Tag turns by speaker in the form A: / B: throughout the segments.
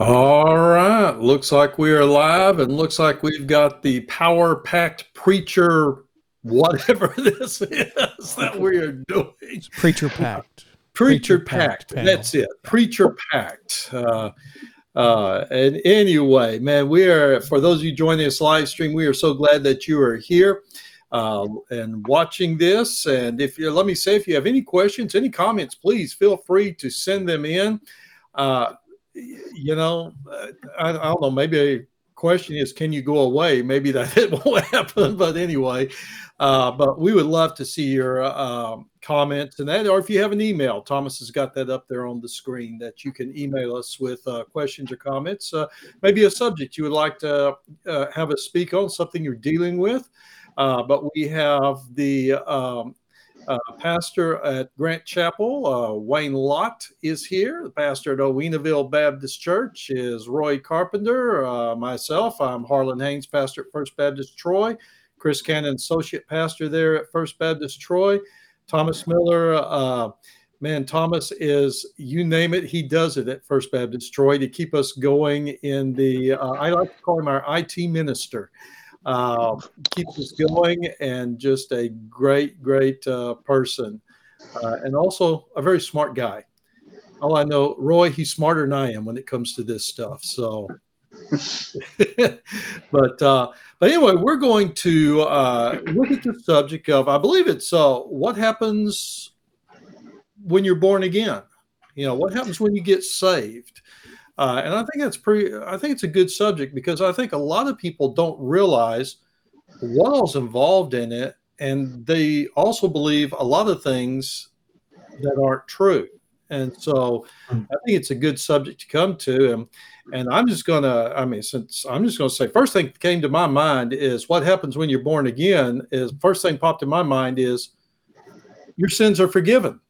A: All right. Looks like we are live and looks like we've got the power packed preacher, whatever this is that we are doing. It's
B: preacher packed.
A: Preacher, packed. That's it. Preacher packed. Uh, uh, and anyway, man, we are, for those of you joining this live stream, we are so glad that you are here uh, and watching this. And if you let me say, if you have any questions, any comments, please feel free to send them in. Uh, you know, I, I, don't know. Maybe a question is, can you go away? Maybe that it won't happen. But anyway, uh, but we would love to see your uh, comments and that, or if you have an email, Thomas has got that up there on the screen that you can email us with uh, questions or comments. Uh, maybe a subject you would like to uh, have us speak on, something you're dealing with. Uh, but we have the um, uh, pastor at Grant Chapel, uh, Wayne Lott, is here. The pastor at Oenaville Baptist Church is Roy Carpenter. Uh, myself, I'm Harlan Haines, pastor at First Baptist Troy. Chris Cannon, associate pastor there at First Baptist Troy. Thomas Miller, uh, man, Thomas is you name it, he does it at First Baptist Troy to keep us going in the. Uh, I like to call him our IT minister uh, keeps us going, and just a great, great uh, person, uh, and also a very smart guy. All I know, Roy, he's smarter than I am when it comes to this stuff. So, but uh, but anyway, we're going to uh, look at the subject of, I believe it's uh, what happens when you're born again. You know, what happens when you get saved? Uh, and I think that's pretty. I think it's a good subject because I think a lot of people don't realize what all's involved in it, and they also believe a lot of things that aren't true. And so hmm. I think it's a good subject to come to. And, and I'm just going to, I mean, since I'm just going to say, first thing that came to my mind is what happens when you're born again is first thing popped in my mind is your sins are forgiven.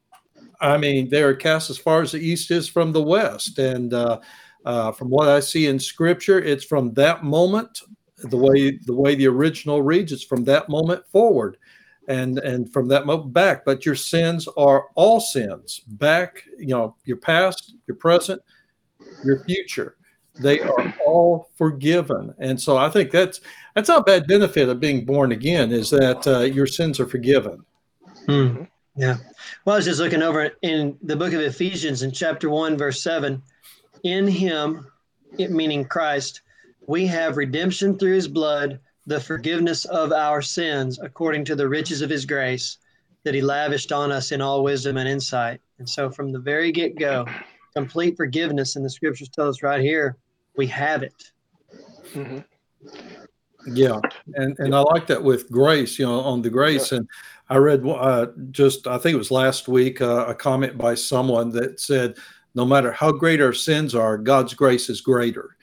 A: I mean, they're cast as far as the east is from the west. And uh, uh, from what I see in Scripture, it's from that moment, the way the way the original reads, it's from that moment forward, and and from that moment back. But your sins are all sins back. You know, your past, your present, your future. They are all forgiven, and so I think that's that's a bad benefit of being born again is that uh, your sins are forgiven.
C: Hmm. Yeah. Well, I was just looking over in the book of Ephesians in chapter 1, verse 7. In him, meaning Christ, we have redemption through his blood, the forgiveness of our sins, according to the riches of his grace that he lavished on us in all wisdom and insight. And so, from the very get go, complete forgiveness, and the scriptures tell us right here, we have it.
A: Mm-hmm. Yeah, and and I like that with grace, you know, on the grace. Yeah. And I read uh, just I think it was last week uh, a comment by someone that said, no matter how great our sins are, God's grace is greater,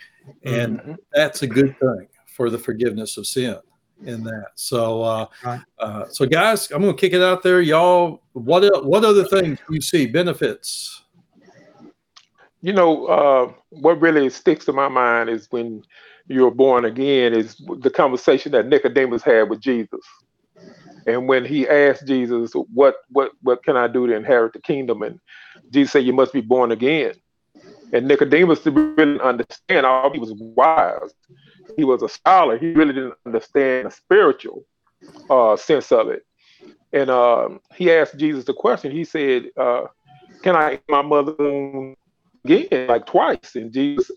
A: and mm-hmm. that's a good thing for the forgiveness of sin in that. So, uh, uh, so guys, I'm going to kick it out there, y'all. What what other things do you see benefits?
D: You know, uh, what really sticks to my mind is when you're born again is the conversation that Nicodemus had with Jesus. And when he asked Jesus, "What what what can I do to inherit the kingdom?" and Jesus said, "You must be born again." And Nicodemus didn't really understand. All he was wise. He was a scholar. He really didn't understand the spiritual uh, sense of it. And um, he asked Jesus the question. He said, uh, "Can I my mother again like twice?" And Jesus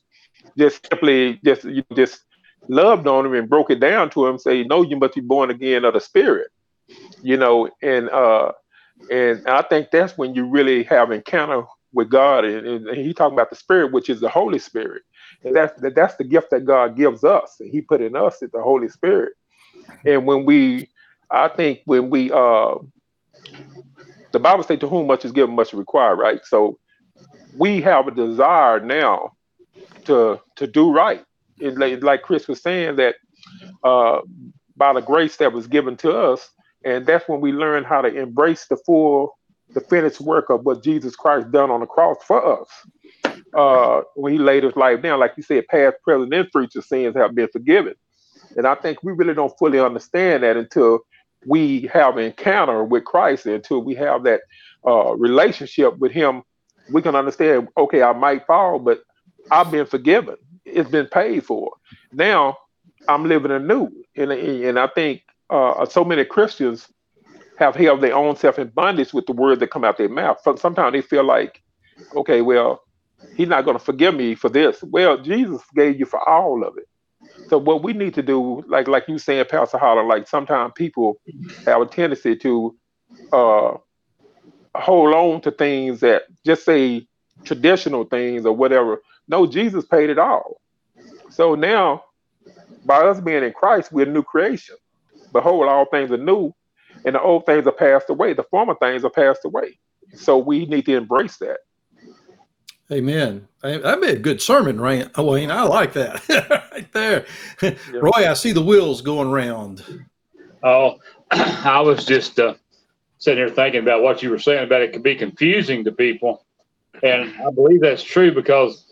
D: just simply just you just loved on him and broke it down to him, say, "No, you must be born again of the Spirit." You know, and uh, and I think that's when you really have encounter with God, and, and he talking about the Spirit, which is the Holy Spirit, and that's that's the gift that God gives us, and He put in us is the Holy Spirit. And when we, I think when we, uh, the Bible says, "To whom much is given, much is required," right? So we have a desire now to to do right. And like, Chris was saying, that uh, by the grace that was given to us, and that's when we learn how to embrace the full, the finished work of what Jesus Christ done on the cross for us. Uh, when he laid his life down, like you said, past, present, and future sins have been forgiven. And I think we really don't fully understand that until we have an encounter with Christ, until we have that uh, relationship with Him. We can understand, okay, I might fall, but I've been forgiven. It's been paid for. Now I'm living anew, and and I think uh, so many Christians have held their own self in bondage with the words that come out their mouth. Sometimes they feel like, okay, well, he's not going to forgive me for this. Well, Jesus gave you for all of it. So what we need to do, like like you saying, Pastor Holler, like sometimes people have a tendency to uh, hold on to things that just say traditional things or whatever. No, Jesus paid it all. So now, by us being in Christ, we're a new creation. Behold, all things are new, and the old things are passed away. The former things are passed away. So we need to embrace that.
A: Amen. That'd be a good sermon, Wayne. I like that right there. Yeah. Roy, I see the wheels going around.
B: Oh, I was just uh, sitting here thinking about what you were saying about it could be confusing to people. And I believe that's true because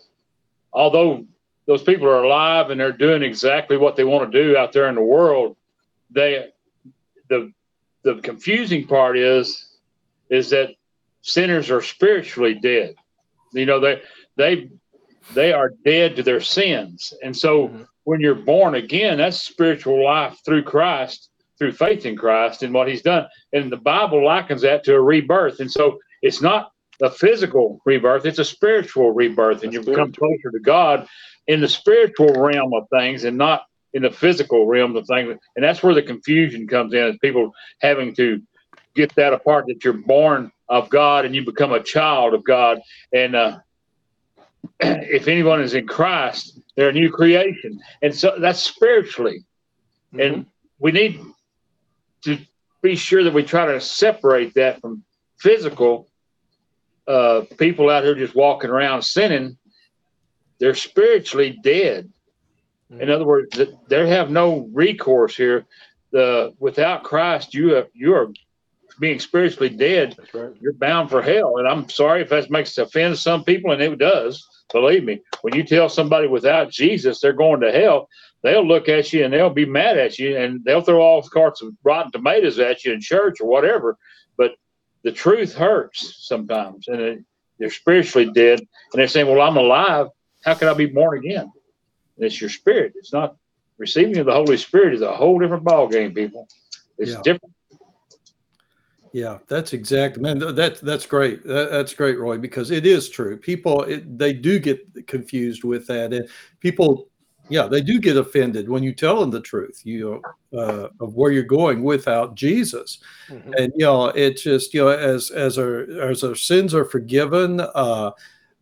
B: although those people are alive and they're doing exactly what they want to do out there in the world, they the the confusing part is is that sinners are spiritually dead. You know, they they they are dead to their sins. And so mm-hmm. when you're born again, that's spiritual life through Christ, through faith in Christ and what he's done. And the Bible likens that to a rebirth. And so it's not a physical rebirth, it's a spiritual rebirth. And you become closer to God in the spiritual realm of things and not in the physical realm of things. And that's where the confusion comes in, is people having to get that apart that you're born of God and you become a child of God. And uh, if anyone is in Christ, they're a new creation. And so that's spiritually. Mm-hmm. And we need to be sure that we try to separate that from physical uh, people out here just walking around sinning. They're spiritually dead. Mm-hmm. In other words, they have no recourse here. The without Christ, you have you are being spiritually dead, right. you're bound for hell. And I'm sorry if that makes offend some people, and it does. Believe me, when you tell somebody without Jesus they're going to hell, they'll look at you and they'll be mad at you, and they'll throw all sorts of rotten tomatoes at you in church or whatever. The truth hurts sometimes, and they're spiritually dead, and they're saying, "Well, I'm alive. How can I be born again?" And it's your spirit. It's not receiving of the Holy Spirit is a whole different ball game, people. It's yeah. different.
A: Yeah, that's exact, man. That's that's great. That, that's great, Roy, because it is true. People it, they do get confused with that, and people, yeah, they do get offended when you tell them the truth. You know, uh, of where you're going without Jesus, mm-hmm. and you know, it's just you know, as as our as our sins are forgiven, uh,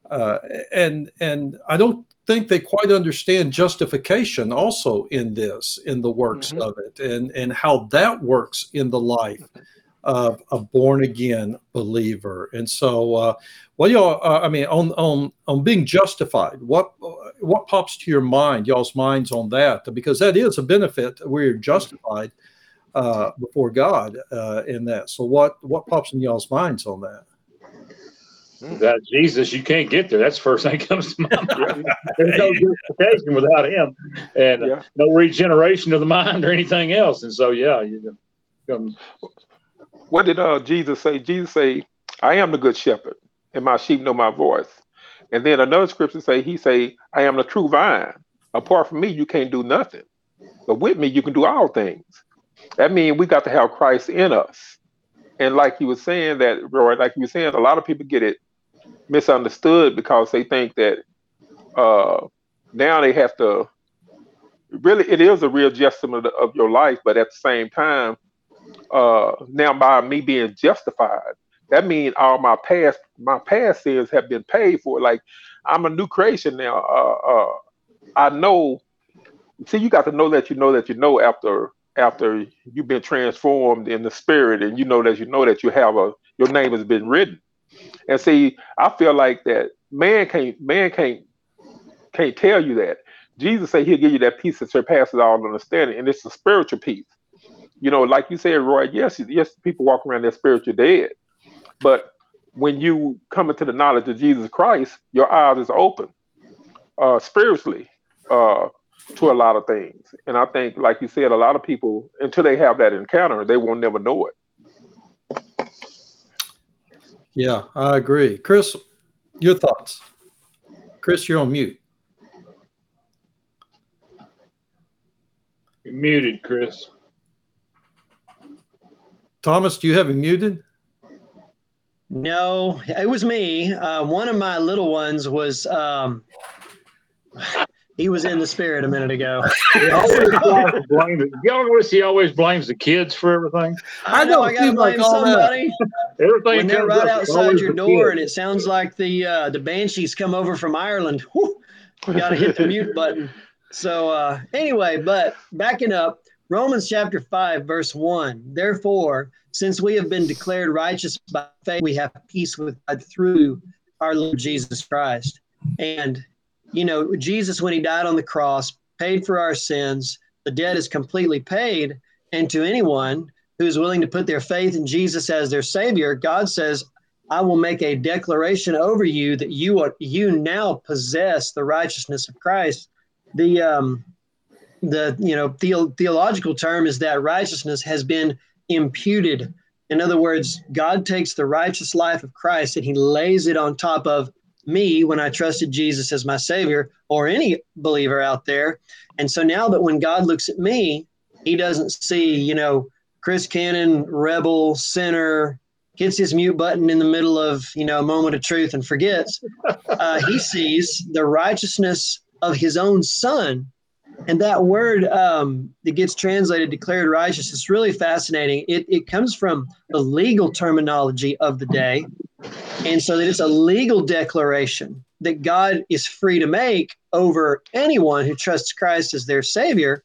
A: uh, and and I don't think they quite understand justification also in this in the works mm-hmm. of it and and how that works in the life mm-hmm of a born again believer. And so, uh, well, y'all, uh, I mean, on on on being justified, what what pops to your mind, y'all's minds on that? Because that is a benefit. We're justified uh, before God uh, in that. So, what what pops in y'all's minds on that?
B: That Jesus, you can't get there. That's the first thing that comes to mind. There's no justification without Him, and yeah. no regeneration of the mind or anything else. And so, yeah, you come
D: what did uh, Jesus say? Jesus say, "I am the good shepherd, and my sheep know my voice." And then another scripture say, "He say, I am the true vine. Apart from me, you can't do nothing, but with me, you can do all things." That means we got to have Christ in us. And like you were saying that, Roy, like you were saying, a lot of people get it misunderstood because they think that uh, now they have to. Really, it is a real adjustment of your life, but at the same time, uh, now by me being justified, that means all my past my past sins have been paid for. Like I'm a new creation now. Uh, uh, I know. See, you got to know that you know that you know after after you've been transformed in the spirit, and you know that you know that you have a your name has been written. And see, I feel like that man can't man can't can't tell you that. Jesus said he'll give you that peace that surpasses all understanding, and it's a spiritual peace you know, like you said, Roy, yes, yes, people walk around their spiritual dead. But when you come into the knowledge of Jesus Christ, your eyes is open uh, spiritually uh, to a lot of things. And I think, like you said, a lot of people until they have that encounter, they will never know it.
A: Yeah, I agree, Chris. Your thoughts, Chris? You're on mute.
B: You're muted, Chris.
A: Thomas, do you have him muted?
C: No, it was me. Uh, one of my little ones was um, he was in the spirit a minute ago.
B: blame Y'all notice he always blames the kids for everything.
C: I know. I gotta blame like somebody.
B: Everything
C: when they're right outside your door, and it sounds like the uh, the banshees come over from Ireland. Whew, you got to hit the mute button. So uh, anyway, but backing up, Romans chapter five, verse one. Therefore, since we have been declared righteous by faith, we have peace with God through our Lord Jesus Christ. And you know, Jesus, when he died on the cross, paid for our sins. The debt is completely paid. And to anyone who's willing to put their faith in Jesus as their Savior, God says, I will make a declaration over you that you are you now possess the righteousness of Christ. The um, the you know the, theological term is that righteousness has been imputed. In other words, God takes the righteous life of Christ and He lays it on top of me when I trusted Jesus as my Savior, or any believer out there. And so now that when God looks at me, He doesn't see, you know, Chris Cannon, rebel, sinner, hits his mute button in the middle of, you know, a moment of truth and forgets. Uh, he sees the righteousness of His own Son. And that word um, that gets translated declared righteous is really fascinating. It, it comes from the legal terminology of the day. And so that it's a legal declaration that God is free to make over anyone who trusts Christ as their savior.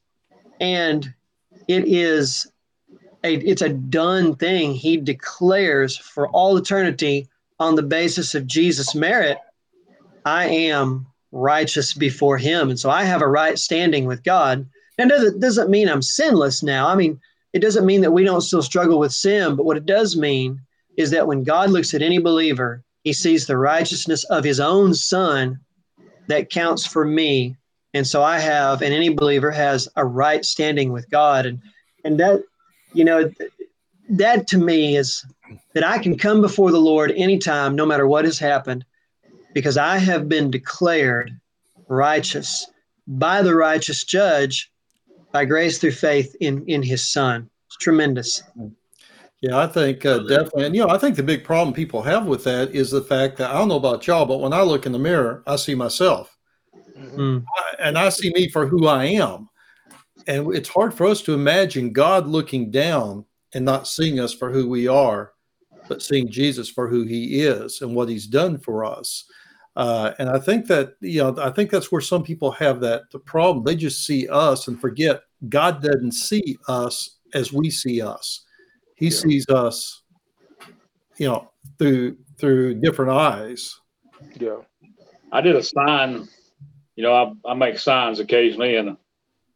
C: And it is a it's a done thing. He declares for all eternity on the basis of Jesus' merit, I am righteous before him. And so I have a right standing with God. And doesn't doesn't mean I'm sinless now. I mean, it doesn't mean that we don't still struggle with sin, but what it does mean is that when God looks at any believer, he sees the righteousness of his own son that counts for me. And so I have, and any believer has a right standing with God. And, and that, you know, that to me is that I can come before the Lord anytime, no matter what has happened, because I have been declared righteous by the righteous judge by grace through faith in, in his son. It's tremendous.
A: Yeah, I think uh, definitely. And, you know, I think the big problem people have with that is the fact that I don't know about y'all, but when I look in the mirror, I see myself. Mm-hmm. and I see me for who I am. And it's hard for us to imagine God looking down and not seeing us for who we are, but seeing Jesus for who he is and what he's done for us. Uh, and I think that, you know, I think that's where some people have that the problem. They just see us and forget God doesn't see us as we see us he yeah. sees us, you know, through through different eyes.
D: Yeah.
B: I did a sign, you know, I, I make signs occasionally, and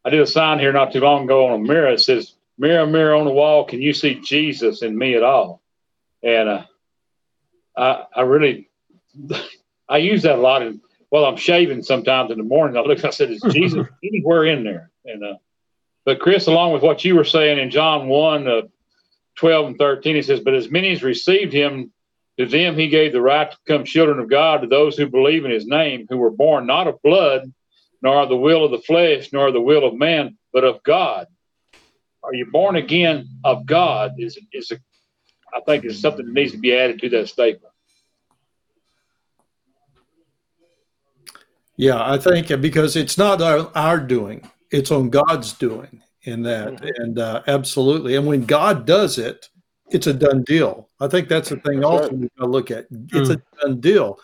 B: I did a sign here not too long ago on a mirror. It says, "Mirror, mirror on the wall, can you see Jesus in me at all?" And uh, I I really I use that a lot. And well, I'm shaving sometimes in the morning. I look, I said, "Is Jesus anywhere in there?" And uh, but Chris, along with what you were saying in John one, uh, 12 and 13, he says, But as many as received him, to them he gave the right to become children of God, to those who believe in his name, who were born not of blood, nor of the will of the flesh, nor the will of man, but of God. Are you born again of God? Is is a, I think is something that needs to be added to that statement.
A: Yeah, I think because it's not our, our doing; it's on God's doing in that. Mm-hmm. And uh, absolutely. And when God does it, it's a done deal. I think that's the thing also we got to look at. It's mm. a done deal.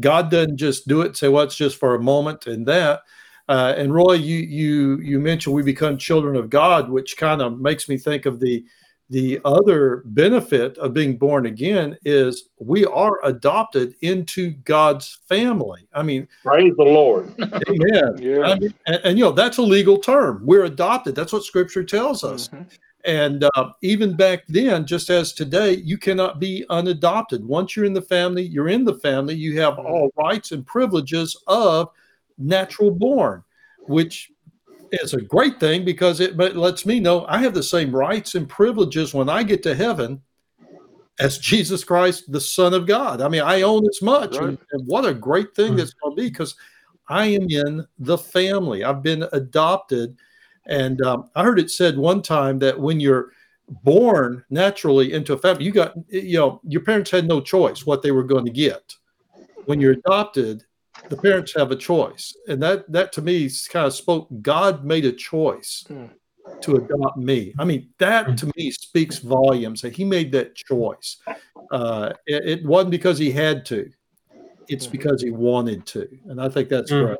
A: God doesn't just do it, say, well, it's just for a moment and that. Uh, and Roy, you you you mentioned we become children of God, which kind of makes me think of the the other benefit of being born again is we are adopted into God's family. I mean,
B: praise the Lord.
A: amen. Yeah. I mean, and, and, you know, that's a legal term. We're adopted. That's what scripture tells us. Mm-hmm. And uh, even back then, just as today, you cannot be unadopted. Once you're in the family, you're in the family. You have mm-hmm. all rights and privileges of natural born, which is a great thing because it lets me know I have the same rights and privileges when I get to heaven as Jesus Christ, the Son of God. I mean, I own as much. Right. And, and, what a great thing that's going to be because I am in the family. I've been adopted And um, I heard it said one time that when you're born naturally into a family, you got, you know, your parents had no choice what they were going to get. When you're adopted, the parents have a choice. And that, that to me kind of spoke, God made a choice mm. to adopt me. I mean, that to me speaks volumes that he made that choice. Uh, it, it, wasn't because he had to, it's hmm. because he wanted to. And I think that's mm. great.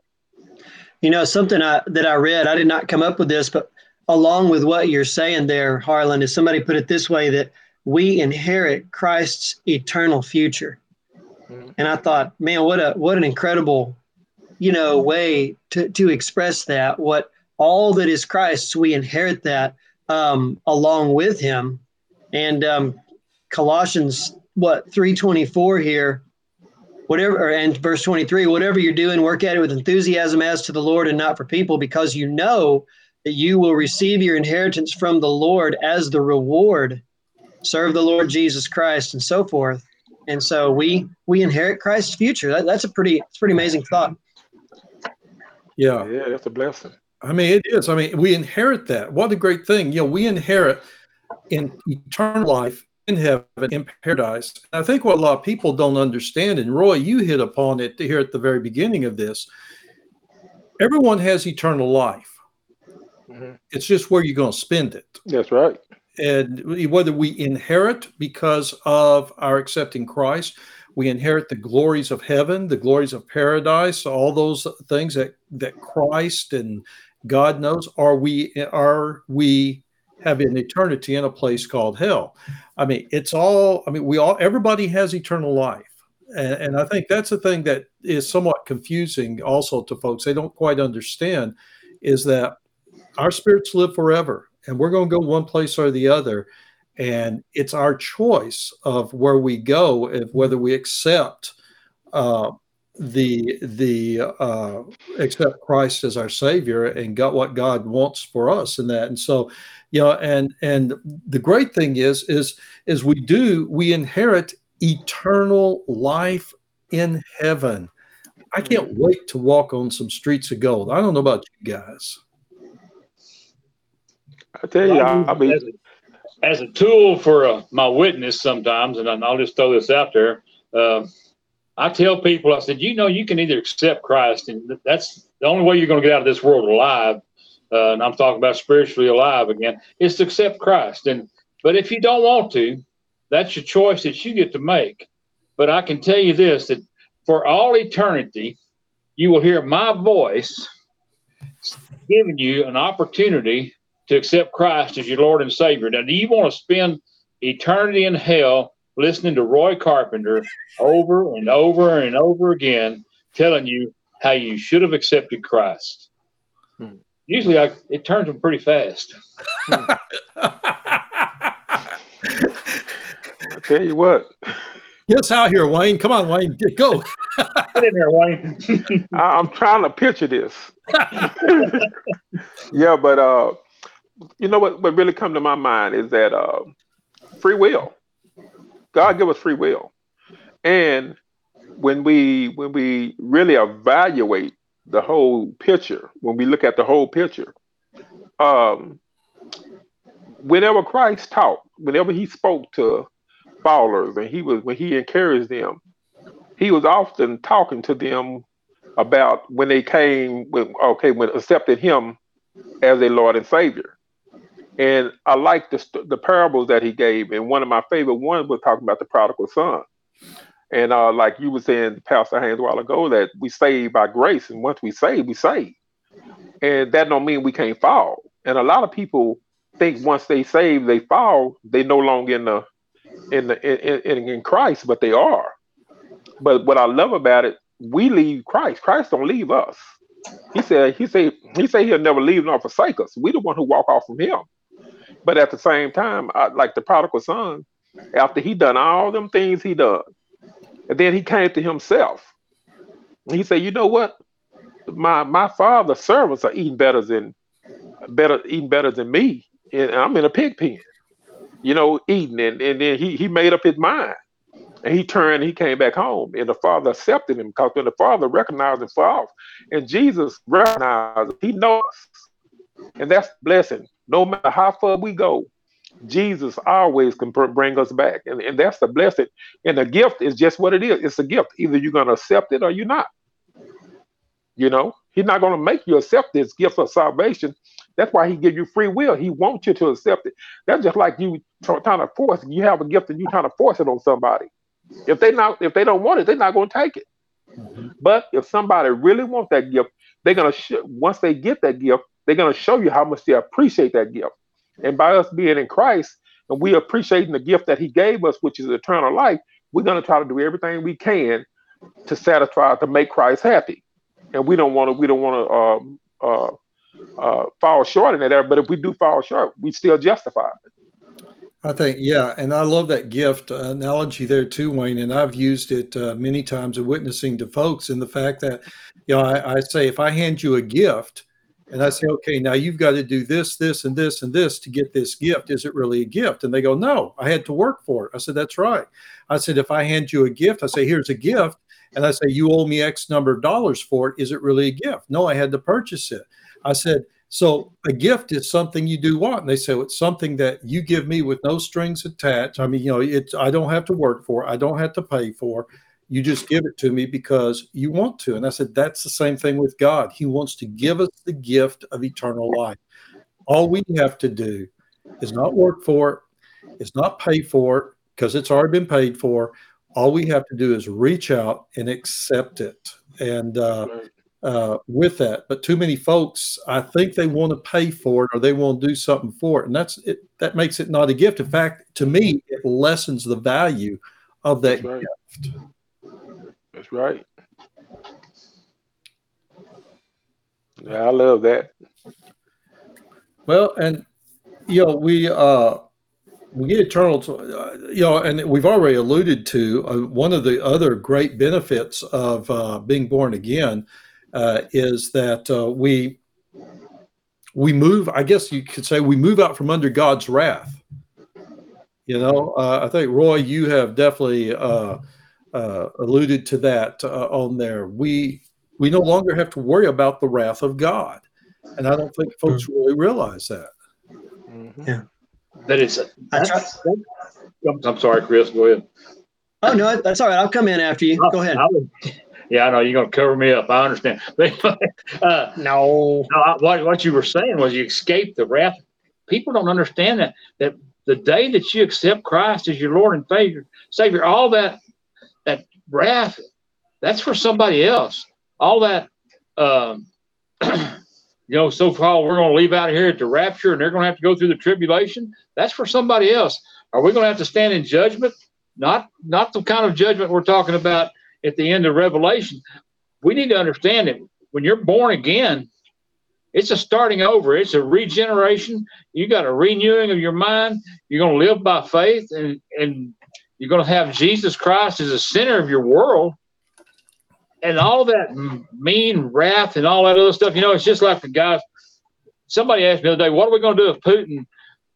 C: You know, something I, that I read, I did not come up with this, but along with what you're saying there, Harlan, is somebody put it this way that we inherit Christ's eternal future. Mm-hmm. And I thought, man, what a what an incredible, you know, way to, to express that. What all that is Christ's, we inherit that um, along with him. And um, Colossians what 324 here whatever and verse 23 whatever you're doing work at it with enthusiasm as to the lord and not for people because you know that you will receive your inheritance from the Lord as the reward. Serve the Lord Jesus Christ and so forth. And so we we inherit Christ's future. That, that's a pretty it's pretty amazing thought.
A: Yeah.
D: Yeah, that's a blessing.
A: I mean, it is. I mean, we inherit that. What a great thing. You know, we inherit in eternal life in heaven, in paradise. I think what a lot of people don't understand, and Roy, you hit upon it here at the very beginning of this. Everyone has eternal life. Mm-hmm. It's just where you're going to spend it.
D: That's right.
A: And whether we inherit because of our accepting Christ, we inherit the glories of heaven, the glories of paradise, all those things that that Christ and God knows. Are we are we have an eternity in a place called hell? I mean, it's all. I mean, we all everybody has eternal life. And, and, I think that's the thing that is somewhat confusing also to folks. They don't quite understand is that our spirits live forever and we're going to go one place or the other and it's our choice of where we go if whether we accept uh, the the uh, accept Christ as our Savior and got what God wants for us in that. And so, you know, and and the great thing is is is we do we inherit eternal life in heaven. I can't wait to walk on some streets of gold. I don't know about you guys.
D: I tell you, I, I mean,
B: as a, as a tool for uh, my witness sometimes, and I'll just throw this out there. Uh, I tell people, I said, you know, you can either accept Christ, and that's the only way you're going to get out of this world alive. Uh, and I'm talking about spiritually alive again, is to accept Christ. And but if you don't want to, that's your choice that you get to make. But I can tell you this: that for all eternity, you will hear my voice giving you an opportunity to accept Christ as your Lord and Savior. Now, do you want to spend eternity in hell listening to Roy Carpenter over and over and over again telling you how you should have accepted Christ? Hmm. Usually, I, it turns them pretty fast.
D: I tell you what.
A: Get us out here, Wayne. Come on, Wayne. Get, go.
B: Get in there, Wayne.
D: I'm trying to picture this. yeah, but uh, you know what, what really come to my mind is that uh, free will. God give us free will. And when we when we really evaluate the whole picture, when we look at the whole picture, um, whenever Christ taught, whenever he spoke to followers and he was when he encouraged them, he was often talking to them about when they came when okay, when accepted him as a Lord and Savior. And I like the the parables that he gave. And one of my favorite ones was talking about the prodigal son. And uh, like you were saying, Pastor Haines, a while ago, that we saved by grace, and once we save, we save. And that don't mean we can't fall. And a lot of people think once they save, they fall. They no longer in the in the in, in, in Christ, but they are. But what I love about it, we leave Christ. Christ don't leave us. He said, he said, he said he'll never leave nor forsake us. We the one who walk off from him. But at the same time, I, like the prodigal son, after he done all them things he done, and then he came to himself. he said, "You know what? My my father's servants are eating better than better eating better than me, and I'm in a pig pen, you know, eating." And, and then he he made up his mind, and he turned. he came back home, and the father accepted him because when the father recognized him for off, and Jesus recognized him, he knows And that's blessing. No matter how far we go, Jesus always can bring us back. And, and that's the blessing. And the gift is just what it is. It's a gift. Either you're going to accept it or you're not. You know, he's not going to make you accept this gift of salvation. That's why he give you free will. He wants you to accept it. That's just like you trying to force. You have a gift and you trying to force it on somebody. If they not, if they don't want it, they're not going to take it. Mm-hmm. But if somebody really wants that gift, they're gonna sh- once they get that gift, they're gonna show you how much they appreciate that gift. And by us being in Christ and we appreciating the gift that He gave us, which is eternal life, we're gonna try to do everything we can to satisfy to make Christ happy. And we don't want to. We don't want to. Um, uh, uh, fall short in that area, but if we do fall short, we still justify it.
A: I think, yeah, and I love that gift analogy there too, Wayne. And I've used it uh, many times in witnessing to folks. In the fact that, you know, I, I, say if I hand you a gift, and I say, okay, now you've got to do this, this, and this, and this to get this gift. Is it really a gift? And they go, no, I had to work for it. I said, that's right. I said, if I hand you a gift, I say, here's a gift, and I say, you owe me X number of dollars for it. Is it really a gift? No, I had to purchase it. I said, so a gift is something you do want. And they say well, it's something that you give me with no strings attached. I mean, you know, it's I don't have to work for, I don't have to pay for. You just give it to me because you want to. And I said, that's the same thing with God. He wants to give us the gift of eternal life. All we have to do is not work for it, is not pay for it because it's already been paid for. All we have to do is reach out and accept it. And uh, uh, with that. But too many folks, I think they want to pay for it or they want to do something for it, and that's it. That makes it not a gift. In fact, to me, it lessens the value of that
D: right.
A: gift.
D: That's right. Yeah, I love that.
A: Well, and you know, we uh, we get eternal, uh, you know, and we've already alluded to uh, one of the other great benefits of uh, being born again uh, is that uh, we we move. I guess you could say we move out from under God's wrath. You know, uh, I think Roy, you have definitely uh, alluded to that uh, on there. We we no longer have to worry about the wrath of God, and I don't think folks mm-hmm. really realize that.
C: Mm-hmm. Yeah,
B: that is. I'm, I'm sorry, Chris. Go ahead.
C: Oh no, that's all right. I'll come in after you. Go ahead.
B: Yeah, I know you're going to cover me up. I understand. uh, no, no what, what you were saying was you escape the wrath. People don't understand that that the day that you accept Christ as your Lord and Savior, Savior, all that that wrath, that's for somebody else. All that, um, you know, so called we're going to leave out here at the rapture, and they're going to have to go through the tribulation. That's for somebody else. Are we going to have to stand in judgment? Not not the kind of judgment we're talking about at the end of Revelation, we need to understand that when you're born again, it's a starting over. It's a regeneration. You got a renewing of your mind. You're going to live by faith, and and you're going to have Jesus Christ as the center of your world. And all that mean wrath and all that other stuff, you know, it's just like the guys. Somebody asked me the other day, "What are we going to do if Putin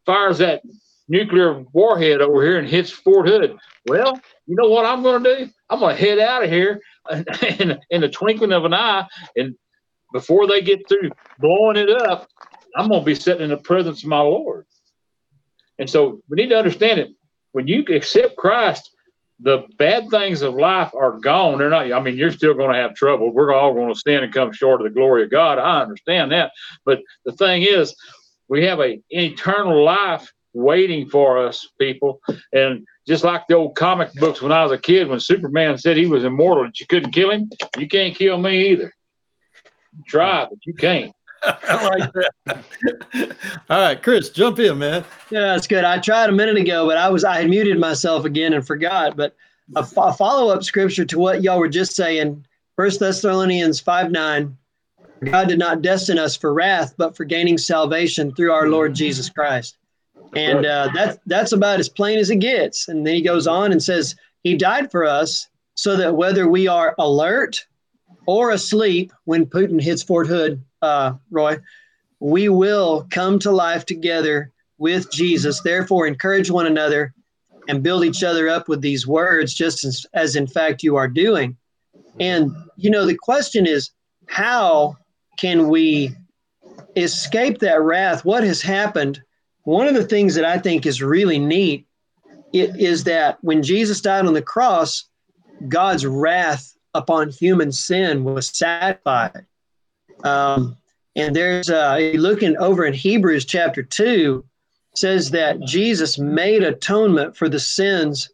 B: fires that nuclear warhead over here and hits Fort Hood?" Well, you know what I'm going to do? I'm going to head out of here in, in the twinkling of an eye. And before they get through blowing it up, I'm going to be sitting in the presence of my Lord. And so we need to understand it. When you accept Christ, the bad things of life are gone. They're not, I mean, you're still going to have trouble. We're all going to stand and come short of the glory of God. I understand that. But the thing is, we have a eternal life waiting for us, people. And just like the old comic books when I was a kid, when Superman said he was immortal and you couldn't kill him, you can't kill me either. try, but you can't.
A: I like that. All right, Chris, jump in, man.
C: Yeah, that's good. I tried a minute ago, but I was I had muted myself again and forgot. But a, a follow up scripture to what y'all were just saying, First Thessalonians five nine. God did not destine us for wrath, but for gaining salvation through our Lord Jesus Christ. And uh, that's that's about as plain as it gets. And then he goes on and says, He died for us so that whether we are alert or asleep when Putin hits Fort Hood, uh, Roy, we will come to life together with Jesus. Therefore, encourage one another and build each other up with these words, just as, as in fact you are doing. And, you know, the question is, how can we escape that wrath, what has happened? One of the things that I think is really neat it, is that when Jesus died on the cross, God's wrath upon human sin was satisfied. Um, and there's uh, looking over in Hebrews chapter two, says that Jesus made atonement for the sins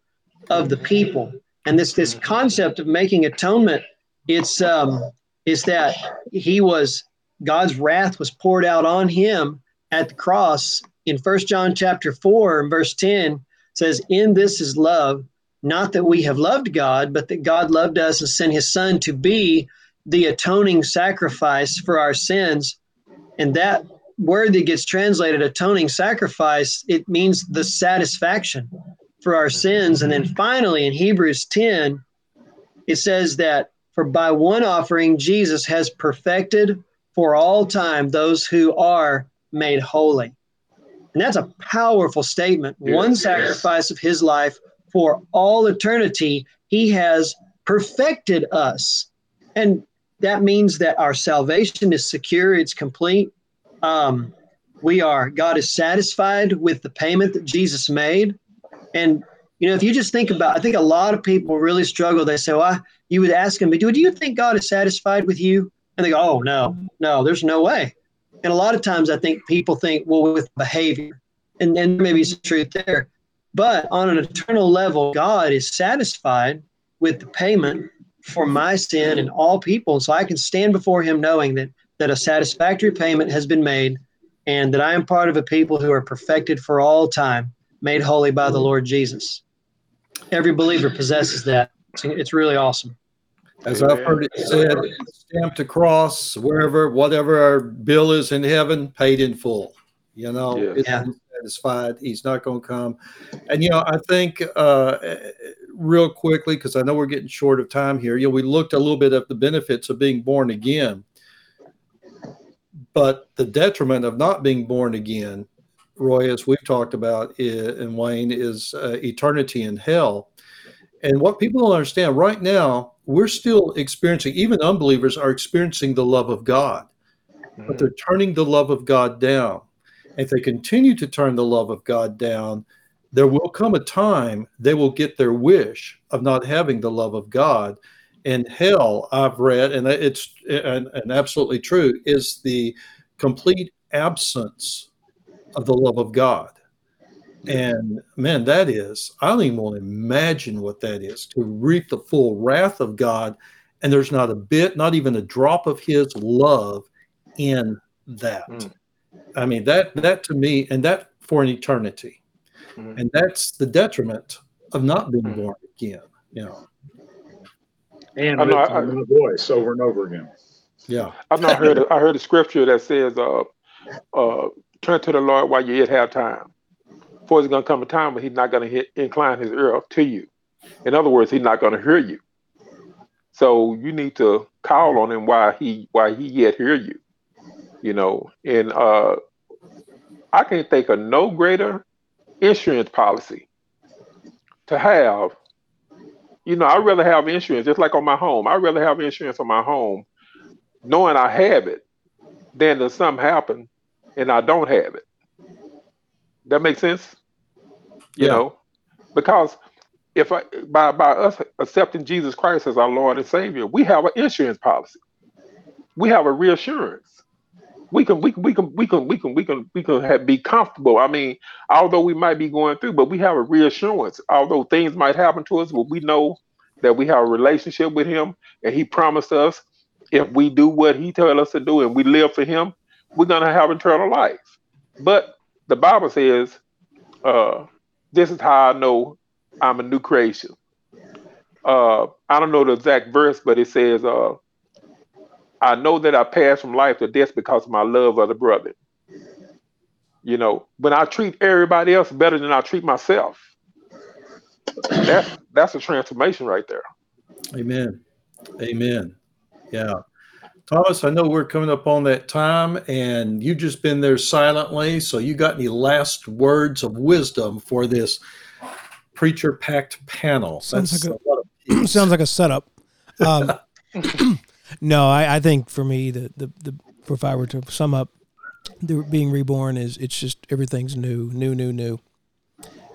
C: of the people. And this this concept of making atonement, it's um, is that he was God's wrath was poured out on him at the cross in First John chapter 4 and verse 10 says, In this is love, not that we have loved God, but that God loved us and sent his son to be the atoning sacrifice for our sins. And that word that gets translated atoning sacrifice, it means the satisfaction for our sins. And then finally in Hebrews 10, it says that for by one offering, Jesus has perfected for all time those who are made holy. And that's a powerful statement. Yes. One sacrifice of his life for all eternity, he has perfected us. And that means that our salvation is secure, it's complete. Um, we are, God is satisfied with the payment that Jesus made. And, you know, if you just think about, I think a lot of people really struggle. They say, well, you would ask them, do you think God is satisfied with you? And they go, oh, no, no, there's no way. And a lot of times I think people think, well, with behavior, and, and maybe some truth there. But on an eternal level, God is satisfied with the payment for my sin and all people. So I can stand before him knowing that, that a satisfactory payment has been made and that I am part of a people who are perfected for all time, made holy by the Lord Jesus. Every believer possesses that. It's, it's really awesome
A: as I've heard it said, stamped across wherever, whatever our bill is in heaven, paid in full. You know, yeah. it's yeah. satisfied. He's not going to come. And, you know, I think uh, real quickly, because I know we're getting short of time here, you know, we looked a little bit at the benefits of being born again. But the detriment of not being born again, Roy, as we've talked about, and Wayne, is uh, eternity in hell. And what people don't understand right now, we're still experiencing, even unbelievers are experiencing the love of God, mm-hmm. but they're turning the love of God down. If they continue to turn the love of God down, there will come a time they will get their wish of not having the love of God. And hell, I've read, and it's and, and absolutely true, is the complete absence of the love of God. And man, that is, I don't even want to imagine what that is to reap the full wrath of God. And there's not a bit, not even a drop of his love in that. Mm. I mean, that, that to me, and that for an eternity. Mm. And that's the detriment of not being mm. born again, you know.
B: And with I, I, voice over and over again.
A: Yeah.
D: I've not heard, I heard a scripture that says, uh, uh, turn to the Lord while you yet have time for there's going to come a time when he's not going to incline his ear to you. In other words, he's not going to hear you. So you need to call on him while he while he yet hear you. You know, and uh, I can't think of no greater insurance policy to have. You know, I'd rather have insurance, just like on my home. I'd rather have insurance on my home, knowing I have it, than that something happen and I don't have it. That makes sense. You yeah. know, because if I by by us accepting Jesus Christ as our Lord and Savior, we have an insurance policy. We have a reassurance. We can we can we can we can we can we can we can have, be comfortable. I mean, although we might be going through, but we have a reassurance. Although things might happen to us, but we know that we have a relationship with Him, and He promised us if we do what He told us to do and we live for Him, we're gonna have eternal life. But the Bible says, uh, this is how I know I'm a new creation. Uh, I don't know the exact verse, but it says, uh, I know that I passed from life to death because of my love of the brother. You know, when I treat everybody else better than I treat myself, that's that's a transformation right there.
A: Amen. Amen. Yeah. Thomas, I know we're coming up on that time, and you've just been there silently. So, you got any last words of wisdom for this preacher packed panel?
E: Sounds like a, a sounds like a setup. Um, no, I, I, think for me, the, the the if I were to sum up the being reborn is it's just everything's new, new, new, new,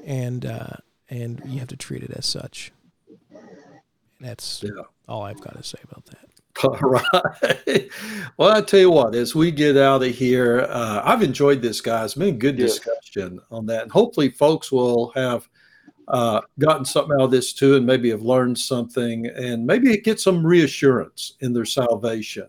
E: and uh, and you have to treat it as such. That's yeah. all I've got to say about that.
A: All right. Well, I tell you what, as we get out of here, uh, I've enjoyed this, guys. It's been a good yes. discussion on that. And hopefully, folks will have uh, gotten something out of this too, and maybe have learned something, and maybe get some reassurance in their salvation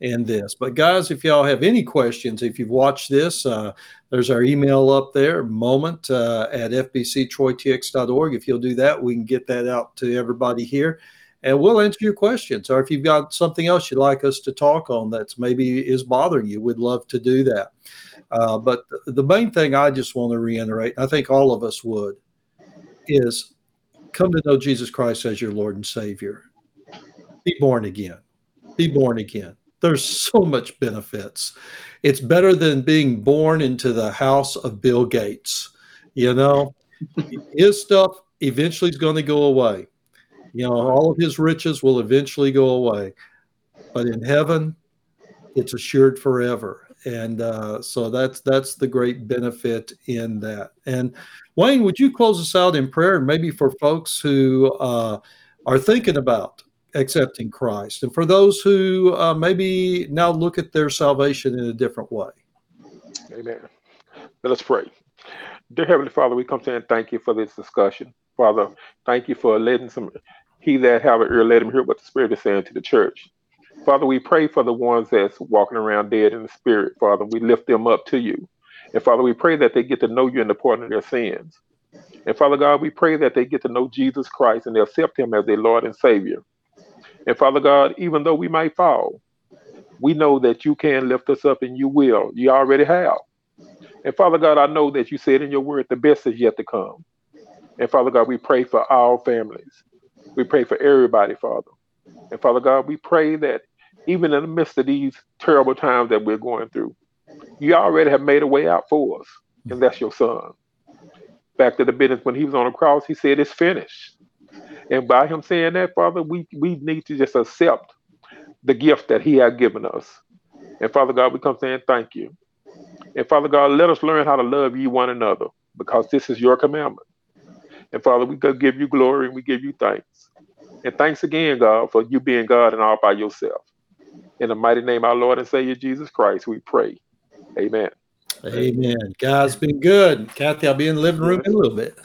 A: in this. But guys, if y'all have any questions, if you've watched this, uh, there's our email up there, moment uh, at fbctroytx.org. If you'll do that, we can get that out to everybody here and we'll answer your questions. Or if you've got something else you'd like us to talk on that's maybe is bothering you, we'd love to do that. Uh, but the main thing I just want to reiterate, I think all of us would, is come to know Jesus Christ as your Lord and Savior. Be born again. Be born again. There's so much benefits. It's better than being born into the house of Bill Gates. You know, his stuff eventually is going to go away. You know, all of his riches will eventually go away. But in heaven, it's assured forever. And uh, so that's that's the great benefit in that. And Wayne, would you close us out in prayer, and maybe for folks who uh, are thinking about accepting Christ, and for those who uh, maybe now look at their salvation in a different way.
D: Amen. Let us pray. Dear Heavenly Father, we come to you and thank you for this discussion. Father, thank you for letting some he that have an ear, let him hear what the Spirit is saying to the church. Father, we pray for the ones that's walking around dead in the spirit, Father. We lift them up to you. And Father, we pray that they get to know you in the pardon of their sins. And Father God, we pray that they get to know Jesus Christ and they accept him as their Lord and Savior. And Father God, even though we might fall, we know that you can lift us up and you will. You already have. And Father God, I know that you said in your word the best is yet to come. And Father God, we pray for our families. We pray for everybody, Father. And Father God, we pray that even in the midst of these terrible times that we're going through, you already have made a way out for us, and that's your son. Back to the business when he was on the cross, he said, It's finished. And by him saying that, Father, we, we need to just accept the gift that he had given us. And Father God, we come saying thank you. And Father God, let us learn how to love you one another because this is your commandment. And Father, we give you glory and we give you thanks. And thanks again, God, for you being God and all by yourself. In the mighty name of our Lord and Savior Jesus Christ, we pray. Amen.
A: Amen. God's been good. Kathy, I'll be in the living room in a little bit.